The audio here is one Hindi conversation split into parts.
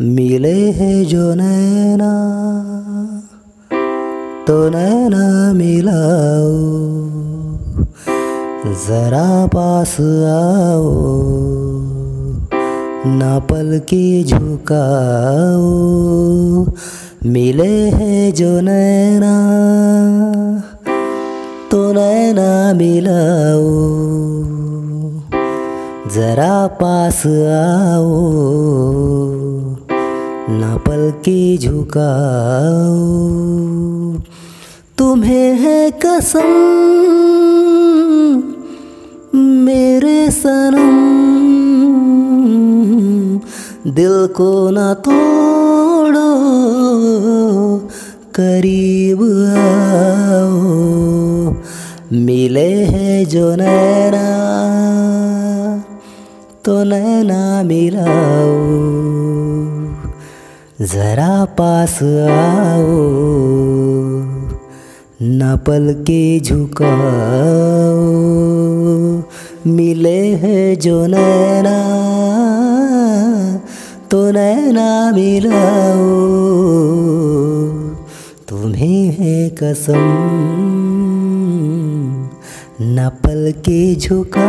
मिले हैं जो नैना तो नैना मिलाओ। जरा पास आओ, ना पल की झुकाओ। मिले हैं जो नैना तो नैना मिलाओ। जरा पास आओ, ना पल की झुकाओ। तुम्हें है कसम, मेरे सनम। दिल को ना तोड़ो, करीब आओ। मिले हैं जो नैना। तो नैना मिलाओ जरा पास आओ, न पल के झुकाओ। मिले हैं जो नैना तो नैना मिलाओ। तुम्हें है कसम, न पल के झुकाओ।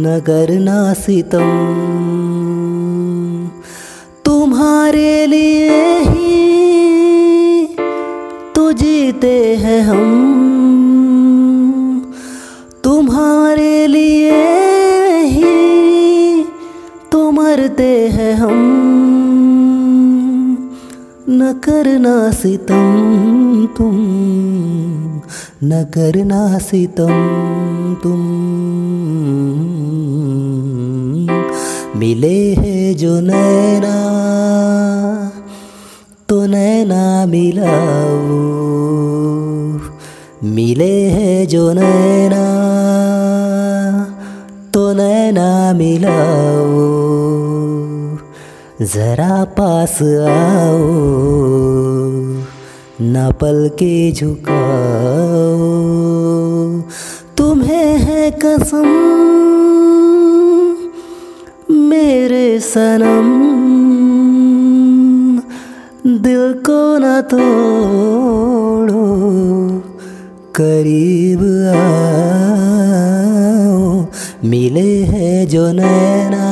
न करना सितम तुम्हारे लिए ही तो जीते हैं हम। तुम्हारे लिए ही तो मरते हैं हम। न करना सितम तुम न करना सितम मिले हैं जो नैना तो नैना मिलाओ मिले हैं जो नैना तो नैना मिलाओ जरा पास आओ, न पल के झुकाओ। तुम्हें है कसम मेरे सनम। दिल को न तोड़ो, करीब आओ। मिले हैं जो नैना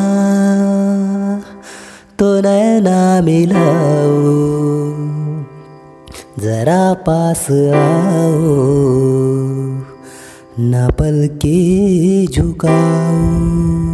तो नैना मिलाओ। जरा पास आओ, न पल के झुकाओ।